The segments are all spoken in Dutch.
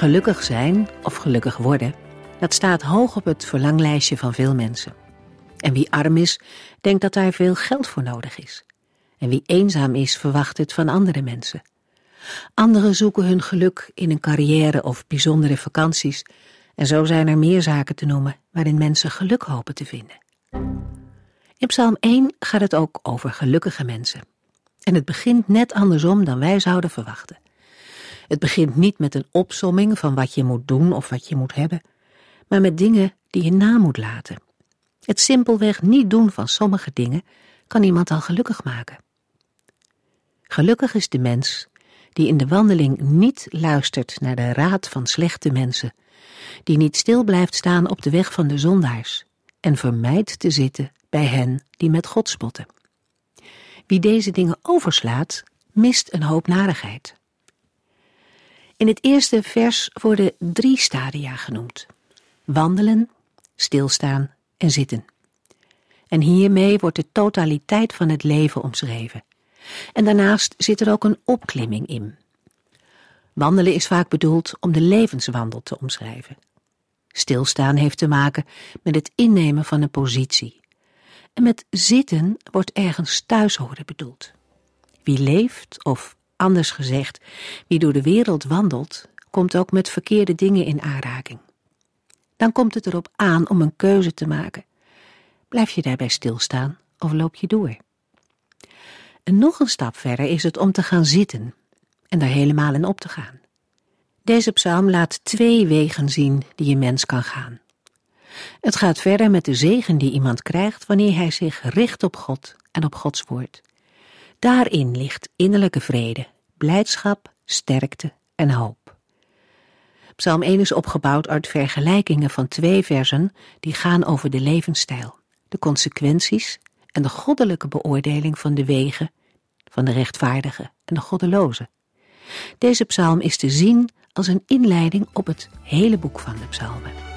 Gelukkig zijn of gelukkig worden, dat staat hoog op het verlanglijstje van veel mensen. En wie arm is, denkt dat daar veel geld voor nodig is. En wie eenzaam is, verwacht het van andere mensen. Anderen zoeken hun geluk in een carrière of bijzondere vakanties. En zo zijn er meer zaken te noemen waarin mensen geluk hopen te vinden. In Psalm 1 gaat het ook over gelukkige mensen. En het begint net andersom dan wij zouden verwachten. Het begint niet met een opsomming van wat je moet doen of wat je moet hebben, maar met dingen die je na moet laten. Het simpelweg niet doen van sommige dingen kan iemand al gelukkig maken. Gelukkig is de mens die in de wandeling niet luistert naar de raad van slechte mensen, die niet stil blijft staan op de weg van de zondaars en vermijdt te zitten bij hen die met God spotten. Wie deze dingen overslaat, mist een hoop narigheid. In het eerste vers worden drie stadia genoemd: wandelen, stilstaan en zitten. En hiermee wordt de totaliteit van het leven omschreven. En daarnaast zit er ook een opklimming in. Wandelen is vaak bedoeld om de levenswandel te omschrijven. Stilstaan heeft te maken met het innemen van een positie. En met zitten wordt ergens thuis horen bedoeld. Wie leeft of Anders gezegd, wie door de wereld wandelt, komt ook met verkeerde dingen in aanraking. Dan komt het erop aan om een keuze te maken. Blijf je daarbij stilstaan of loop je door? En nog een stap verder is het om te gaan zitten en daar helemaal in op te gaan. Deze psalm laat twee wegen zien die een mens kan gaan. Het gaat verder met de zegen die iemand krijgt wanneer hij zich richt op God en op Gods woord. Daarin ligt innerlijke vrede, blijdschap, sterkte en hoop. Psalm 1 is opgebouwd uit vergelijkingen van twee versen die gaan over de levensstijl, de consequenties en de goddelijke beoordeling van de wegen van de rechtvaardige en de goddeloze. Deze psalm is te zien als een inleiding op het hele boek van de psalmen.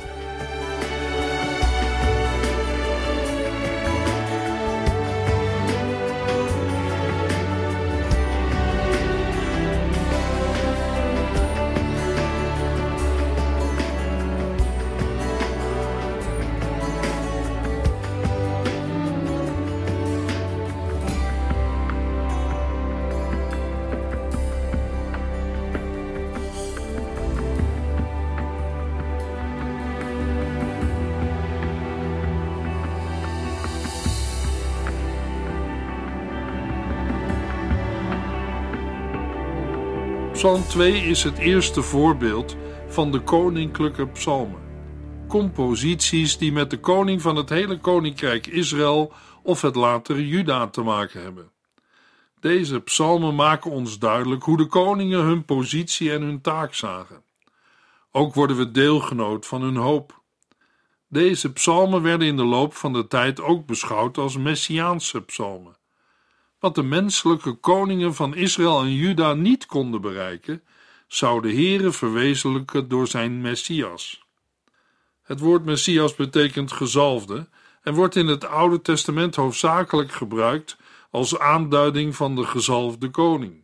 Psalm 2 is het eerste voorbeeld van de koninklijke psalmen. Composities die met de koning van het hele koninkrijk Israël of het latere Juda te maken hebben. Deze psalmen maken ons duidelijk hoe de koningen hun positie en hun taak zagen. Ook worden we deelgenoot van hun hoop. Deze psalmen werden in de loop van de tijd ook beschouwd als messiaanse psalmen. Wat de menselijke koningen van Israël en Juda niet konden bereiken, zou de Heere verwezenlijken door zijn Messias. Het woord Messias betekent gezalfde en wordt in het Oude Testament hoofdzakelijk gebruikt als aanduiding van de gezalfde koning.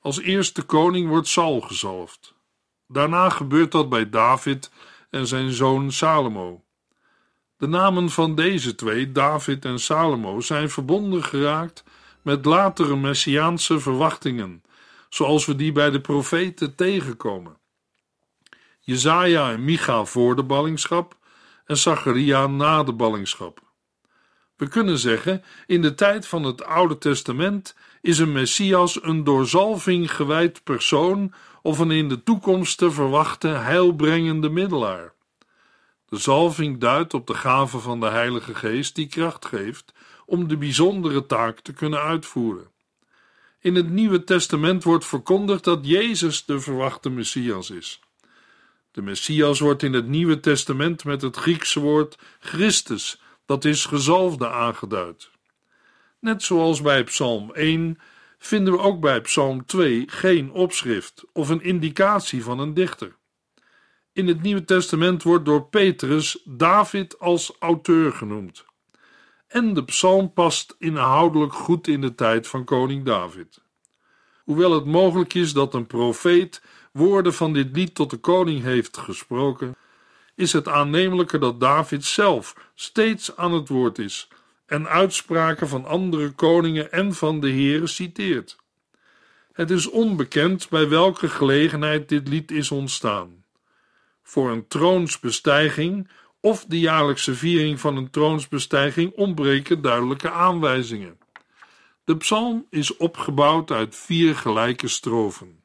Als eerste koning wordt Saul gezalfd. Daarna gebeurt dat bij David en zijn zoon Salomo. De namen van deze twee, David en Salomo, zijn verbonden geraakt met latere messiaanse verwachtingen, zoals we die bij de profeten tegenkomen. Jezaja en Micha voor de ballingschap en Zacharia na de ballingschap. We kunnen zeggen, in de tijd van het Oude Testament is een Messias een door zalving gewijd persoon of een in de toekomst te verwachten heilbrengende middelaar. De zalving duidt op de gave van de Heilige Geest die kracht geeft om de bijzondere taak te kunnen uitvoeren. In het Nieuwe Testament wordt verkondigd dat Jezus de verwachte Messias is. De Messias wordt in het Nieuwe Testament met het Griekse woord Christus, dat is gezalfde, aangeduid. Net zoals bij Psalm 1 vinden we ook bij Psalm 2 geen opschrift of een indicatie van een dichter. In het Nieuwe Testament wordt door Petrus David als auteur genoemd. En de psalm past inhoudelijk goed in de tijd van koning David. Hoewel het mogelijk is dat een profeet woorden van dit lied tot de koning heeft gesproken, is het aannemelijker dat David zelf steeds aan het woord is en uitspraken van andere koningen en van de heren citeert. Het is onbekend bij welke gelegenheid dit lied is ontstaan. Voor een troonsbestijging of de jaarlijkse viering van een troonsbestijging ontbreken duidelijke aanwijzingen. De psalm is opgebouwd uit vier gelijke strofen.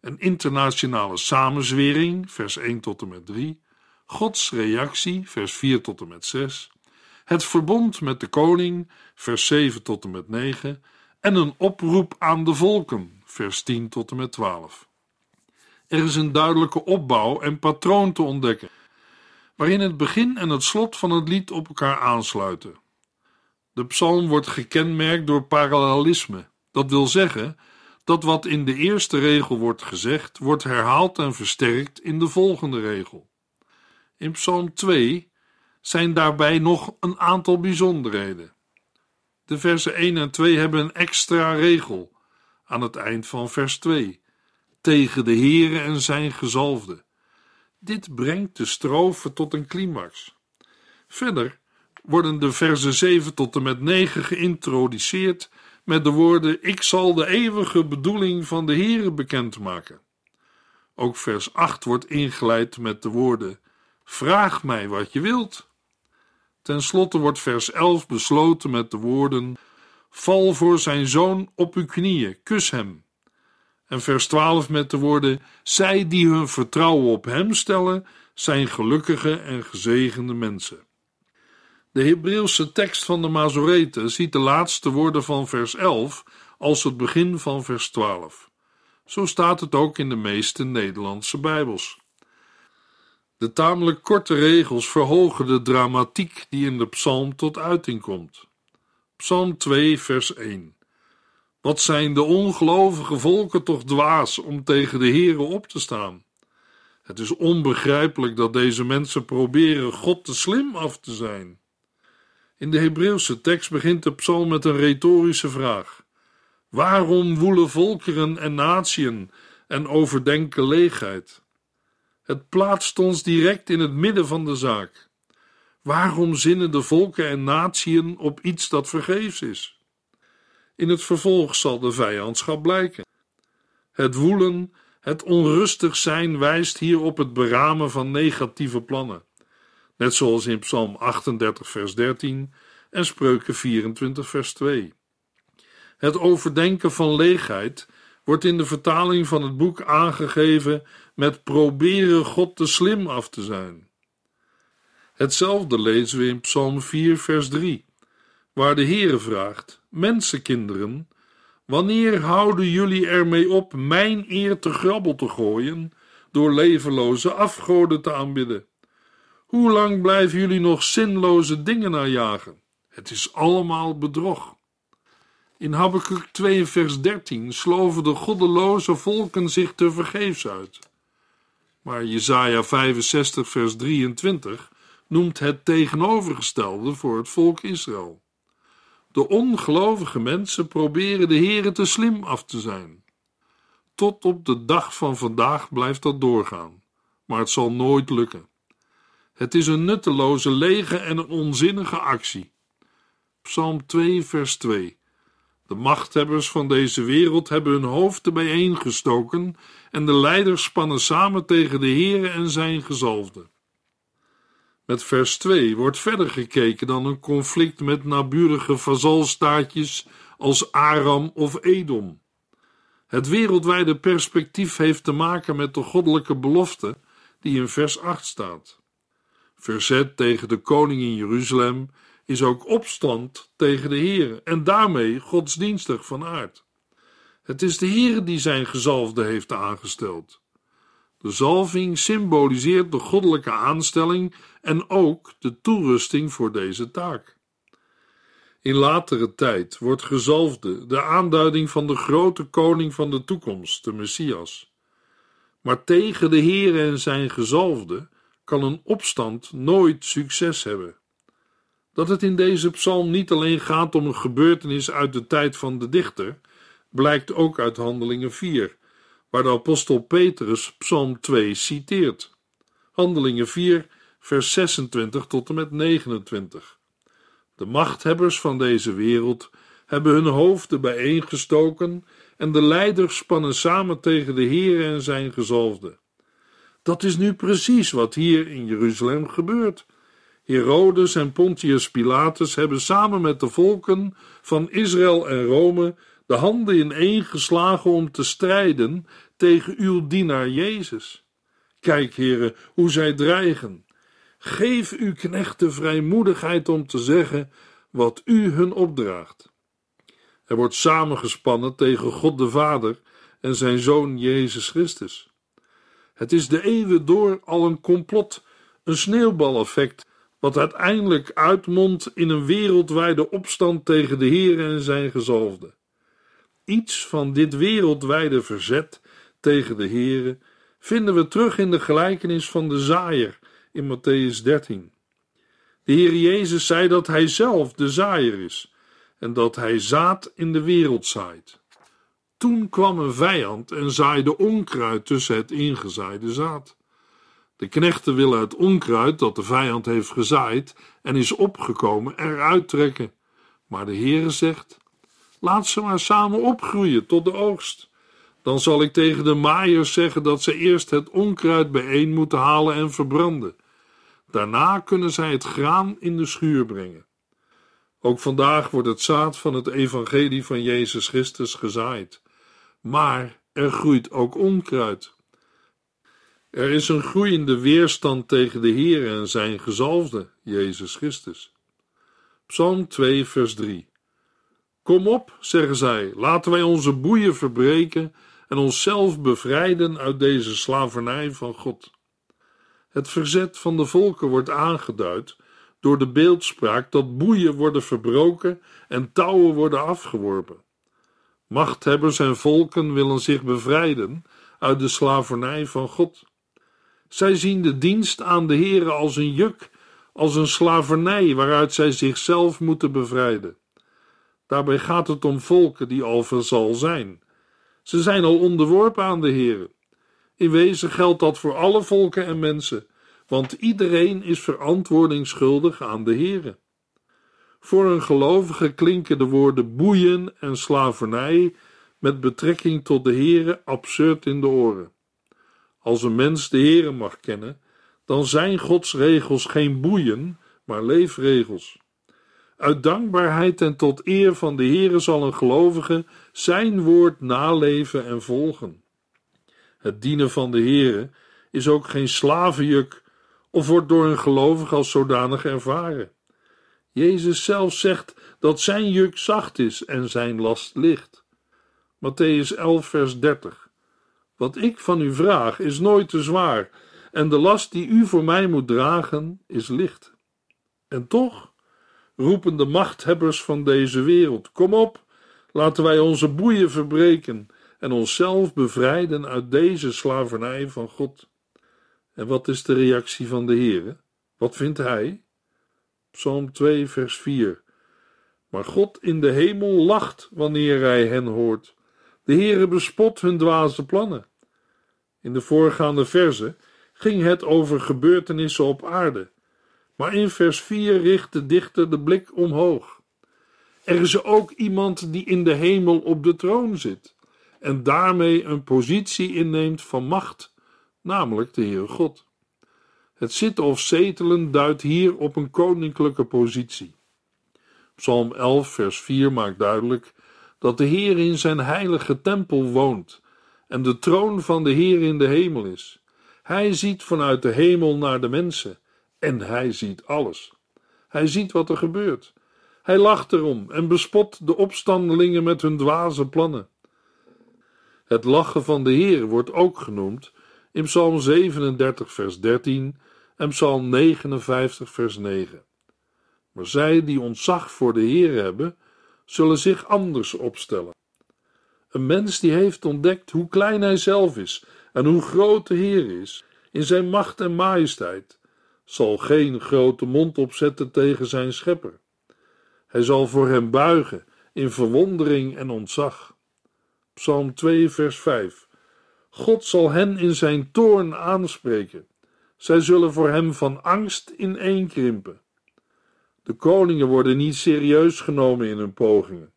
Een internationale samenzwering, vers 1 tot en met 3. Gods reactie, vers 4 tot en met 6. Het verbond met de koning, vers 7 tot en met 9. En een oproep aan de volken, vers 10 tot en met 12. Er is een duidelijke opbouw en patroon te ontdekken, waarin het begin en het slot van het lied op elkaar aansluiten. De psalm wordt gekenmerkt door parallelisme, dat wil zeggen dat wat in de eerste regel wordt gezegd, wordt herhaald en versterkt in de volgende regel. In Psalm 2 zijn daarbij nog een aantal bijzonderheden. De versen 1 en 2 hebben een extra regel aan het eind van vers 2 tegen de Heere en zijn gezalfde. Dit brengt de strofe tot een climax. Verder worden de versen 7 tot en met 9 geïntroduceerd met de woorden: Ik zal de eeuwige bedoeling van de Heere bekendmaken. Ook vers 8 wordt ingeleid met de woorden: Vraag mij wat je wilt. Ten slotte wordt vers 11 besloten met de woorden: Val voor zijn zoon op uw knieën, kus hem. En vers 12 met de woorden: Zij die hun vertrouwen op hem stellen, zijn gelukkige en gezegende mensen. De Hebreeuwse tekst van de Mazoreten ziet de laatste woorden van vers 11 als het begin van vers 12. Zo staat het ook in de meeste Nederlandse Bijbels. De tamelijk korte regels verhogen de dramatiek die in de psalm tot uiting komt. Psalm 2, vers 1. Wat zijn de ongelovige volken toch dwaas om tegen de Here op te staan? Het is onbegrijpelijk dat deze mensen proberen God te slim af te zijn. In de Hebreeuwse tekst begint de psalm met een retorische vraag: Waarom woelen volkeren en natieën en overdenken leegheid? Het plaatst ons direct in het midden van de zaak. Waarom zinnen de volken en natieën op iets dat vergeefs is? In het vervolg zal de vijandschap blijken. Het woelen, het onrustig zijn wijst hier op het beramen van negatieve plannen net zoals in Psalm 38, vers 13 en Spreuken 24, vers 2. Het overdenken van leegheid wordt in de vertaling van het boek aangegeven met proberen God te slim af te zijn. Hetzelfde lezen we in Psalm 4, vers 3, waar de Heere vraagt: Mensenkinderen, wanneer houden jullie ermee op mijn eer te grabbel te gooien door levenloze afgoden te aanbidden? Hoe lang blijven jullie nog zinloze dingen najagen? Het is allemaal bedrog. In Habakkuk 2 vers 13 sloven de goddeloze volken zich te vergeefs uit. Maar Jesaja 65 vers 23 noemt het tegenovergestelde voor het volk Israël. De ongelovige mensen proberen de Here te slim af te zijn. Tot op de dag van vandaag blijft dat doorgaan, maar het zal nooit lukken. Het is een nutteloze, lege en een onzinnige actie. Psalm 2, vers 2. De machthebbers van deze wereld hebben hun hoofden bijeengestoken en de leiders spannen samen tegen de Heere en zijn gezalfde. Met vers 2 wordt verder gekeken dan een conflict met naburige vazalstaatjes als Aram of Edom. Het wereldwijde perspectief heeft te maken met de goddelijke belofte die in vers 8 staat. Verzet tegen de koning in Jeruzalem is ook opstand tegen de Heer en daarmee godsdienstig van aard. Het is de Heer die zijn gezalfde heeft aangesteld. De zalving symboliseert de goddelijke aanstelling en ook de toerusting voor deze taak. In latere tijd wordt gezalfde de aanduiding van de grote koning van de toekomst, de Messias. Maar tegen de Heer en zijn gezalfde kan een opstand nooit succes hebben. Dat het in deze psalm niet alleen gaat om een gebeurtenis uit de tijd van de dichter, blijkt ook uit Handelingen 4, waar de apostel Petrus psalm 2 citeert. Handelingen 4, vers 26 tot en met 29. De machthebbers van deze wereld hebben hun hoofden bijeengestoken en de leiders spannen samen tegen de Heer en zijn gezalfde. Dat is nu precies wat hier in Jeruzalem gebeurt. Herodes en Pontius Pilatus hebben samen met de volken van Israël en Rome de handen ineen geslagen om te strijden tegen uw dienaar Jezus. Kijk, heren, hoe zij dreigen. Geef uw knechten vrijmoedigheid om te zeggen wat u hun opdraagt. Er wordt samengespannen tegen God de Vader en zijn Zoon Jezus Christus. Het is de eeuwen door al een complot, een sneeuwbaleffect, wat uiteindelijk uitmondt in een wereldwijde opstand tegen de Heer en zijn gezalfde. Iets van dit wereldwijde verzet tegen de Heere vinden we terug in de gelijkenis van de zaaier in Matthäus 13. De Heer Jezus zei dat Hij zelf de zaaier is en dat Hij zaad in de wereld zaait. Toen kwam een vijand en zaaide onkruid tussen het ingezaaide zaad. De knechten willen het onkruid dat de vijand heeft gezaaid en is opgekomen eruit trekken. Maar de Heere zegt: Laat ze maar samen opgroeien tot de oogst. Dan zal ik tegen de maaiers zeggen dat ze eerst het onkruid bijeen moeten halen en verbranden. Daarna kunnen zij het graan in de schuur brengen. Ook vandaag wordt het zaad van het evangelie van Jezus Christus gezaaid. Maar er groeit ook onkruid. Er is een groeiende weerstand tegen de Heer en zijn gezalfde, Jezus Christus. Psalm 2, vers 3. Kom op, zeggen zij, laten wij onze boeien verbreken en onszelf bevrijden uit deze slavernij van God. Het verzet van de volken wordt aangeduid door de beeldspraak dat boeien worden verbroken en touwen worden afgeworpen. Machthebbers en volken willen zich bevrijden uit de slavernij van God. Zij zien de dienst aan de Heere als een juk, als een slavernij waaruit zij zichzelf moeten bevrijden. Daarbij gaat het om volken die al verzal zijn. Ze zijn al onderworpen aan de Heere. In wezen geldt dat voor alle volken en mensen, want iedereen is verantwoording schuldig aan de Heere. Voor een gelovige klinken de woorden boeien en slavernij met betrekking tot de Heere absurd in de oren. Als een mens de Heere mag kennen, dan zijn Gods regels geen boeien, maar leefregels. Uit dankbaarheid en tot eer van de Heere zal een gelovige zijn woord naleven en volgen. Het dienen van de Heere is ook geen slavenjuk of wordt door een gelovige als zodanig ervaren. Jezus zelf zegt dat zijn juk zacht is en zijn last licht. Matthäus 11, vers 30. Wat ik van u vraag is nooit te zwaar, en de last die u voor mij moet dragen is licht. En toch roepen de machthebbers van deze wereld: Kom op, laten wij onze boeien verbreken en onszelf bevrijden uit deze slavernij van God. En wat is de reactie van de Heer? Wat vindt hij? Psalm 2, vers 4. Maar God in de hemel lacht wanneer hij hen hoort. De Heere bespot hun dwaze plannen. In de voorgaande verse ging het over gebeurtenissen op aarde. Maar in vers 4 richt de dichter de blik omhoog. Er is ook iemand die in de hemel op de troon zit en daarmee een positie inneemt van macht, namelijk de Heer God. Het zitten of zetelen duidt hier op een koninklijke positie. Psalm 11, vers 4 maakt duidelijk dat de Heer in zijn heilige tempel woont en de troon van de Heer in de hemel is. Hij ziet vanuit de hemel naar de mensen en hij ziet alles. Hij ziet wat er gebeurt. Hij lacht erom en bespot de opstandelingen met hun dwaze plannen. Het lachen van de Heer wordt ook genoemd in Psalm 37, vers 13 en Psalm 59, vers 9. Maar zij die ontzag voor de Heer hebben, zullen zich anders opstellen. Een mens die heeft ontdekt hoe klein hij zelf is en hoe groot de Heer is, in zijn macht en majesteit, zal geen grote mond opzetten tegen zijn schepper. Hij zal voor hem buigen in verwondering en ontzag. Psalm 2, vers 5. God zal hen in zijn toorn aanspreken. Zij zullen voor hem van angst ineenkrimpen. De koningen worden niet serieus genomen in hun pogingen.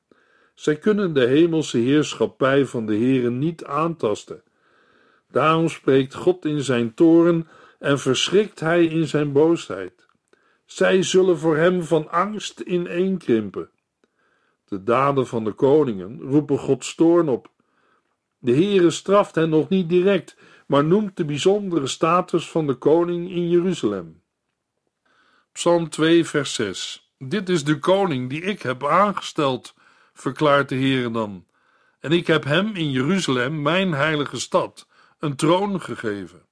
Zij kunnen de hemelse heerschappij van de Heere niet aantasten. Daarom spreekt God in zijn toren en verschrikt hij in zijn boosheid. Zij zullen voor hem van angst ineenkrimpen. De daden van de koningen roepen Gods toorn op. De Heere straft hen nog niet direct, maar noemt de bijzondere status van de koning in Jeruzalem. Psalm 2, vers 6. Dit is de koning die ik heb aangesteld, verklaart de Heere dan. En ik heb hem in Jeruzalem, mijn heilige stad, een troon gegeven.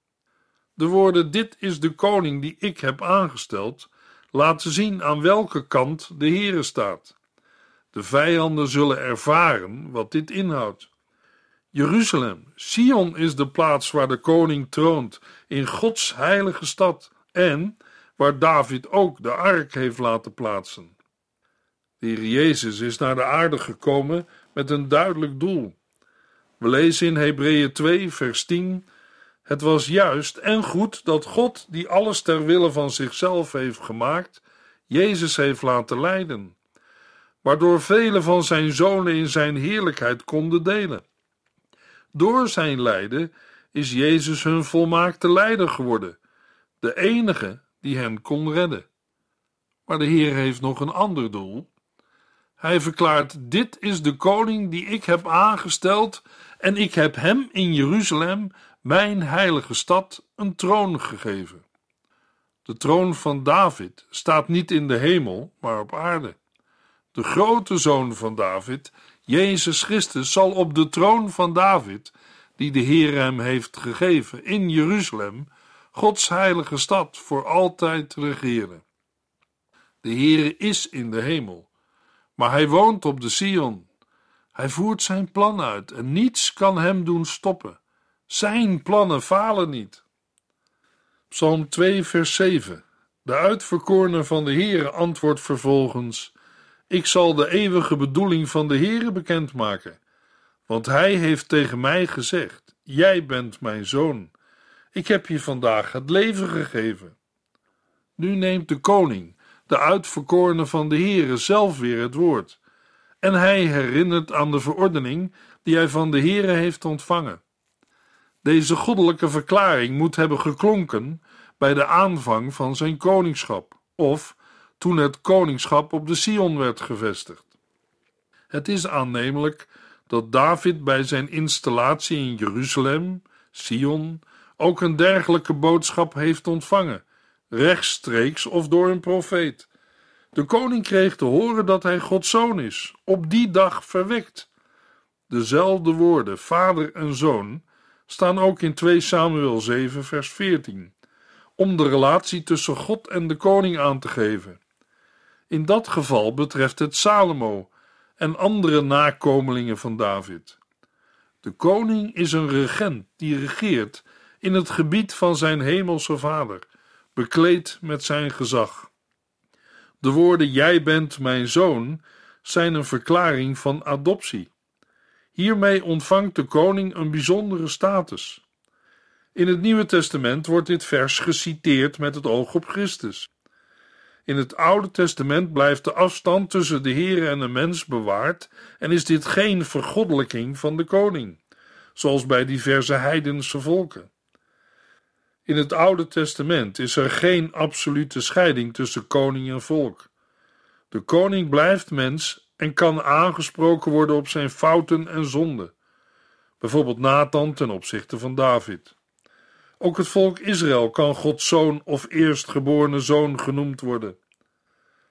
De woorden: Dit is de koning die ik heb aangesteld, laten zien aan welke kant de Heere staat. De vijanden zullen ervaren wat dit inhoudt. Jeruzalem, Sion is de plaats waar de koning troont, in Gods heilige stad en waar David ook de ark heeft laten plaatsen. De Heer Jezus is naar de aarde gekomen met een duidelijk doel. We lezen in Hebreeën 2, vers 10: Het was juist en goed dat God, die alles ter wille van zichzelf heeft gemaakt, Jezus heeft laten lijden, waardoor vele van zijn zonen in zijn heerlijkheid konden delen. Door zijn lijden is Jezus hun volmaakte leider geworden, de enige die hen kon redden. Maar de Heer heeft nog een ander doel. Hij verklaart: Dit is de koning die ik heb aangesteld, en ik heb hem in Jeruzalem, mijn heilige stad, een troon gegeven. De troon van David staat niet in de hemel, maar op aarde. De grote zoon van David, Jezus Christus, zal op de troon van David, die de Heer hem heeft gegeven in Jeruzalem, Gods heilige stad, voor altijd regeren. De Heere is in de hemel, maar hij woont op de Sion. Hij voert zijn plan uit en niets kan hem doen stoppen. Zijn plannen falen niet. Psalm 2, vers 7. De uitverkorene van de Heere antwoordt vervolgens: Ik zal de eeuwige bedoeling van de Heere bekendmaken, want hij heeft tegen mij gezegd: Jij bent mijn zoon. Ik heb je vandaag het leven gegeven. Nu neemt de koning, de uitverkorene van de Heere, zelf weer het woord. En hij herinnert aan de verordening die hij van de Heere heeft ontvangen. Deze goddelijke verklaring moet hebben geklonken bij de aanvang van zijn koningschap, of toen het koningschap op de Sion werd gevestigd. Het is aannemelijk dat David bij zijn installatie in Jeruzalem, Sion, ook een dergelijke boodschap heeft ontvangen, rechtstreeks of door een profeet. De koning kreeg te horen dat hij Gods zoon is, op die dag verwekt. Dezelfde woorden, vader en zoon, staan ook in 2 Samuel 7, vers 14, om de relatie tussen God en de koning aan te geven. In dat geval betreft het Salomo en andere nakomelingen van David. De koning is een regent die regeert in het gebied van zijn hemelse vader, bekleed met zijn gezag. De woorden Jij bent mijn zoon zijn een verklaring van adoptie. Hiermee ontvangt de koning een bijzondere status. In het Nieuwe Testament wordt dit vers geciteerd met het oog op Christus. In het Oude Testament blijft de afstand tussen de Heer en de mens bewaard en is dit geen vergoddelijking van de koning, zoals bij diverse heidense volken. In het Oude Testament is er geen absolute scheiding tussen koning en volk. De koning blijft mens en kan aangesproken worden op zijn fouten en zonden, bijvoorbeeld Nathan ten opzichte van David. Ook het volk Israël kan Gods zoon of eerstgeborene zoon genoemd worden.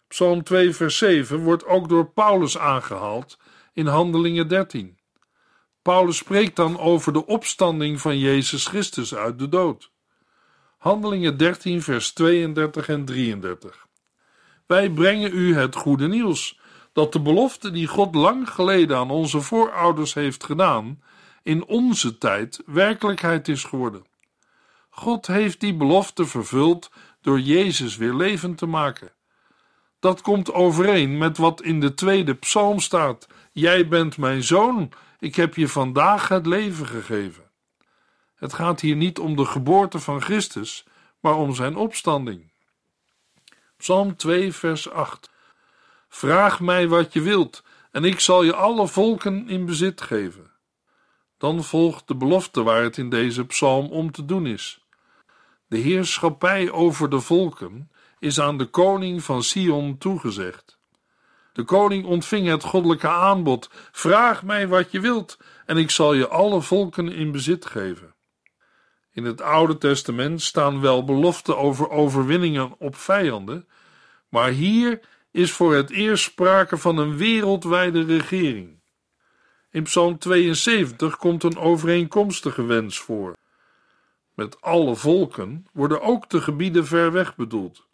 Psalm 2, vers 7 wordt ook door Paulus aangehaald in Handelingen 13. Paulus spreekt dan over de opstanding van Jezus Christus uit de dood. Handelingen 13, vers 32 en 33. Wij brengen u het goede nieuws dat de belofte die God lang geleden aan onze voorouders heeft gedaan, in onze tijd werkelijkheid is geworden. God heeft die belofte vervuld door Jezus weer levend te maken. Dat komt overeen met wat in de tweede psalm staat: Jij bent mijn zoon, ik heb je vandaag het leven gegeven. Het gaat hier niet om de geboorte van Christus, maar om zijn opstanding. Psalm 2, vers 8. Vraag mij wat je wilt, en ik zal je alle volken in bezit geven. Dan volgt de belofte waar het in deze psalm om te doen is. De heerschappij over de volken is aan de koning van Sion toegezegd. De koning ontving het goddelijke aanbod: Vraag mij wat je wilt, en ik zal je alle volken in bezit geven. In het Oude Testament staan wel beloften over overwinningen op vijanden, maar hier is voor het eerst sprake van een wereldwijde regering. In Psalm 72 komt een overeenkomstige wens voor. Met alle volken worden ook de gebieden ver weg bedoeld.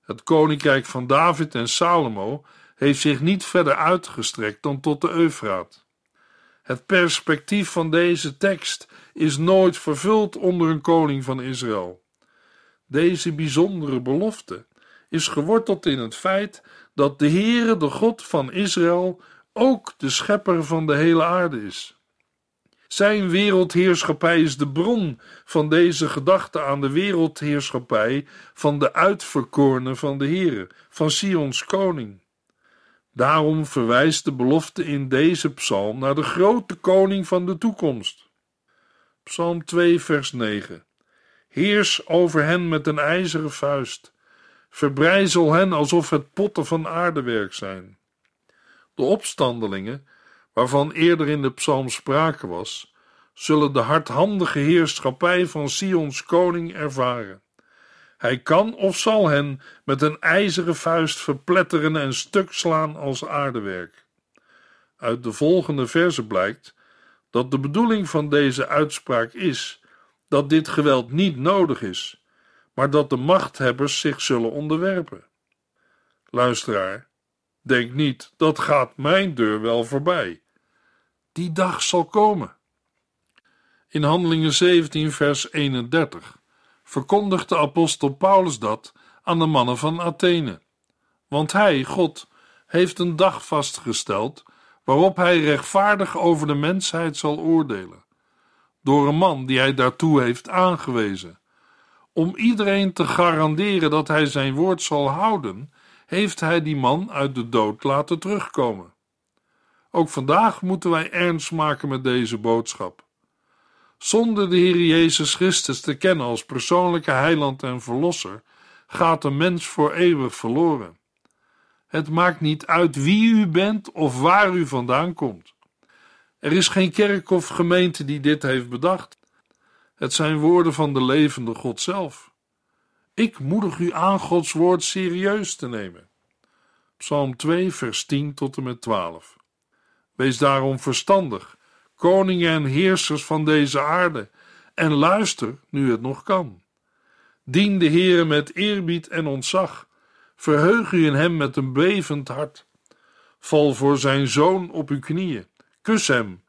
Het koninkrijk van David en Salomo heeft zich niet verder uitgestrekt dan tot de Eufraat. Het perspectief van deze tekst is nooit vervuld onder een koning van Israël. Deze bijzondere belofte is geworteld in het feit dat de Heere, de God van Israël, ook de schepper van de hele aarde is. Zijn wereldheerschappij is de bron van deze gedachte aan de wereldheerschappij van de uitverkorenen van de Heere, van Sions koning. Daarom verwijst de belofte in deze psalm naar de grote koning van de toekomst. Psalm 2, vers 9. Heers over hen met een ijzeren vuist. Verbrijzel hen alsof het potten van aardewerk zijn. De opstandelingen, waarvan eerder in de psalm sprake was, zullen de hardhandige heerschappij van Sions koning ervaren. Hij kan of zal hen met een ijzeren vuist verpletteren en stuk slaan als aardewerk. Uit de volgende verse blijkt dat de bedoeling van deze uitspraak is dat dit geweld niet nodig is, maar dat de machthebbers zich zullen onderwerpen. Luisteraar, denk niet dat gaat mijn deur wel voorbij. Die dag zal komen. In Handelingen 17, vers 31 verkondigt de apostel Paulus dat aan de mannen van Athene. Want hij, God, heeft een dag vastgesteld waarop hij rechtvaardig over de mensheid zal oordelen, door een man die hij daartoe heeft aangewezen. Om iedereen te garanderen dat hij zijn woord zal houden, heeft hij die man uit de dood laten terugkomen. Ook vandaag moeten wij ernst maken met deze boodschap. Zonder de Heer Jezus Christus te kennen als persoonlijke heiland en verlosser, gaat de mens voor eeuwig verloren. Het maakt niet uit wie u bent of waar u vandaan komt. Er is geen kerk of gemeente die dit heeft bedacht. Het zijn woorden van de levende God zelf. Ik moedig u aan Gods woord serieus te nemen. Psalm 2, vers 10 tot en met 12. Wees daarom verstandig koningen en heersers van deze aarde, en luister nu het nog kan. Dien de Heere met eerbied en ontzag, verheug u in hem met een bevend hart. Val voor zijn zoon op uw knieën, kus hem,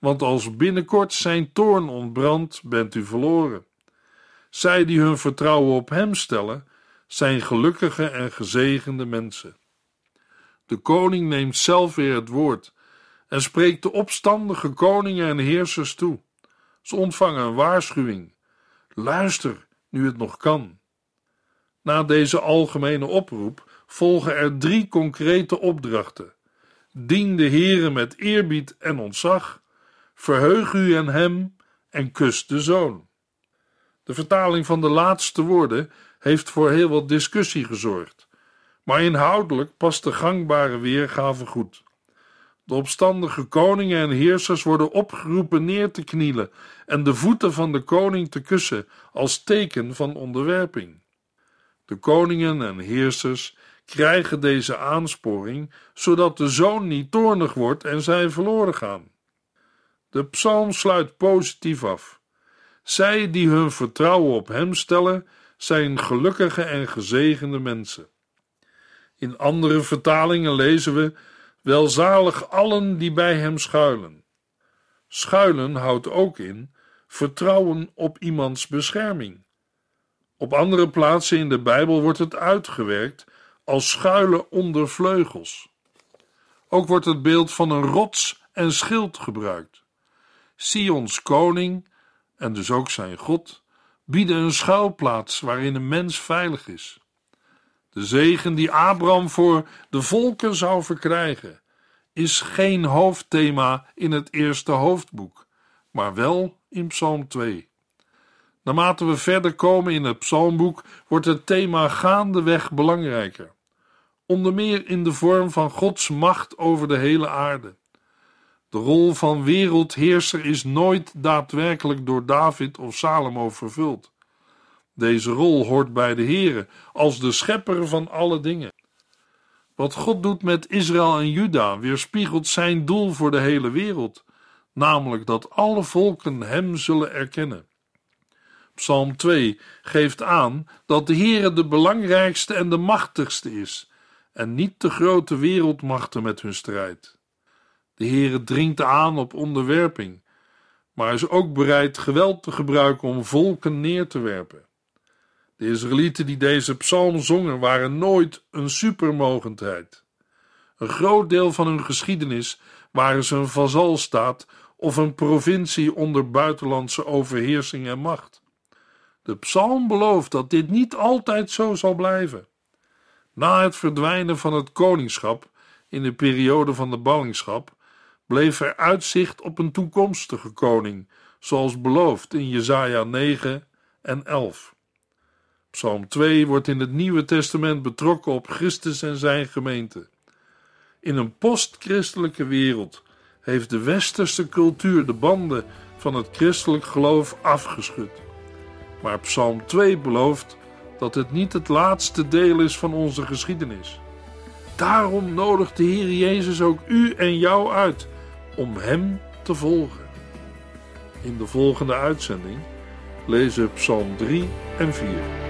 want als binnenkort zijn toorn ontbrandt, bent u verloren. Zij die hun vertrouwen op hem stellen, zijn gelukkige en gezegende mensen. De koning neemt zelf weer het woord en spreekt de opstandige koningen en heersers toe. Ze ontvangen een waarschuwing. Luister, nu het nog kan. Na deze algemene oproep volgen er drie concrete opdrachten. Dien de Heere met eerbied en ontzag, verheug u en hem en kus de zoon. De vertaling van de laatste woorden heeft voor heel wat discussie gezorgd, maar inhoudelijk past de gangbare weergave goed. De opstandige koningen en heersers worden opgeroepen neer te knielen en de voeten van de koning te kussen als teken van onderwerping. De koningen en heersers krijgen deze aansporing zodat de zoon niet toornig wordt en zij verloren gaan. De psalm sluit positief af. Zij die hun vertrouwen op Hem stellen, zijn gelukkige en gezegende mensen. In andere vertalingen lezen we: Welzalig allen die bij Hem schuilen. Schuilen houdt ook in vertrouwen op iemands bescherming. Op andere plaatsen in de Bijbel wordt het uitgewerkt als schuilen onder vleugels. Ook wordt het beeld van een rots en schild gebruikt. Sions koning, en dus ook zijn God, bieden een schuilplaats waarin een mens veilig is. De zegen die Abraham voor de volken zou verkrijgen, is geen hoofdthema in het eerste hoofdboek, maar wel in Psalm 2. Naarmate we verder komen in het psalmboek, wordt het thema gaandeweg belangrijker. Onder meer in de vorm van Gods macht over de hele aarde. De rol van wereldheerser is nooit daadwerkelijk door David of Salomo vervuld. Deze rol hoort bij de Heere als de schepper van alle dingen. Wat God doet met Israël en Juda weerspiegelt zijn doel voor de hele wereld, namelijk dat alle volken hem zullen erkennen. Psalm 2 geeft aan dat de Heere de belangrijkste en de machtigste is en niet de grote wereldmachten met hun strijd. De Heere dringt aan op onderwerping, maar is ook bereid geweld te gebruiken om volken neer te werpen. De Israëlieten die deze psalm zongen waren nooit een supermogendheid. Een groot deel van hun geschiedenis waren ze een vazalstaat of een provincie onder buitenlandse overheersing en macht. De psalm belooft dat dit niet altijd zo zal blijven. Na het verdwijnen van het koningschap in de periode van de ballingschap bleef er uitzicht op een toekomstige koning, zoals beloofd in Jesaja 9 en 11. Psalm 2 wordt in het Nieuwe Testament betrokken op Christus en zijn gemeente. In een postchristelijke wereld heeft de westerse cultuur de banden van het christelijk geloof afgeschud. Maar Psalm 2 belooft dat het niet het laatste deel is van onze geschiedenis. Daarom nodigt de Heer Jezus ook u en jou uit om Hem te volgen. In de volgende uitzending lezen we Psalm 3 en 4.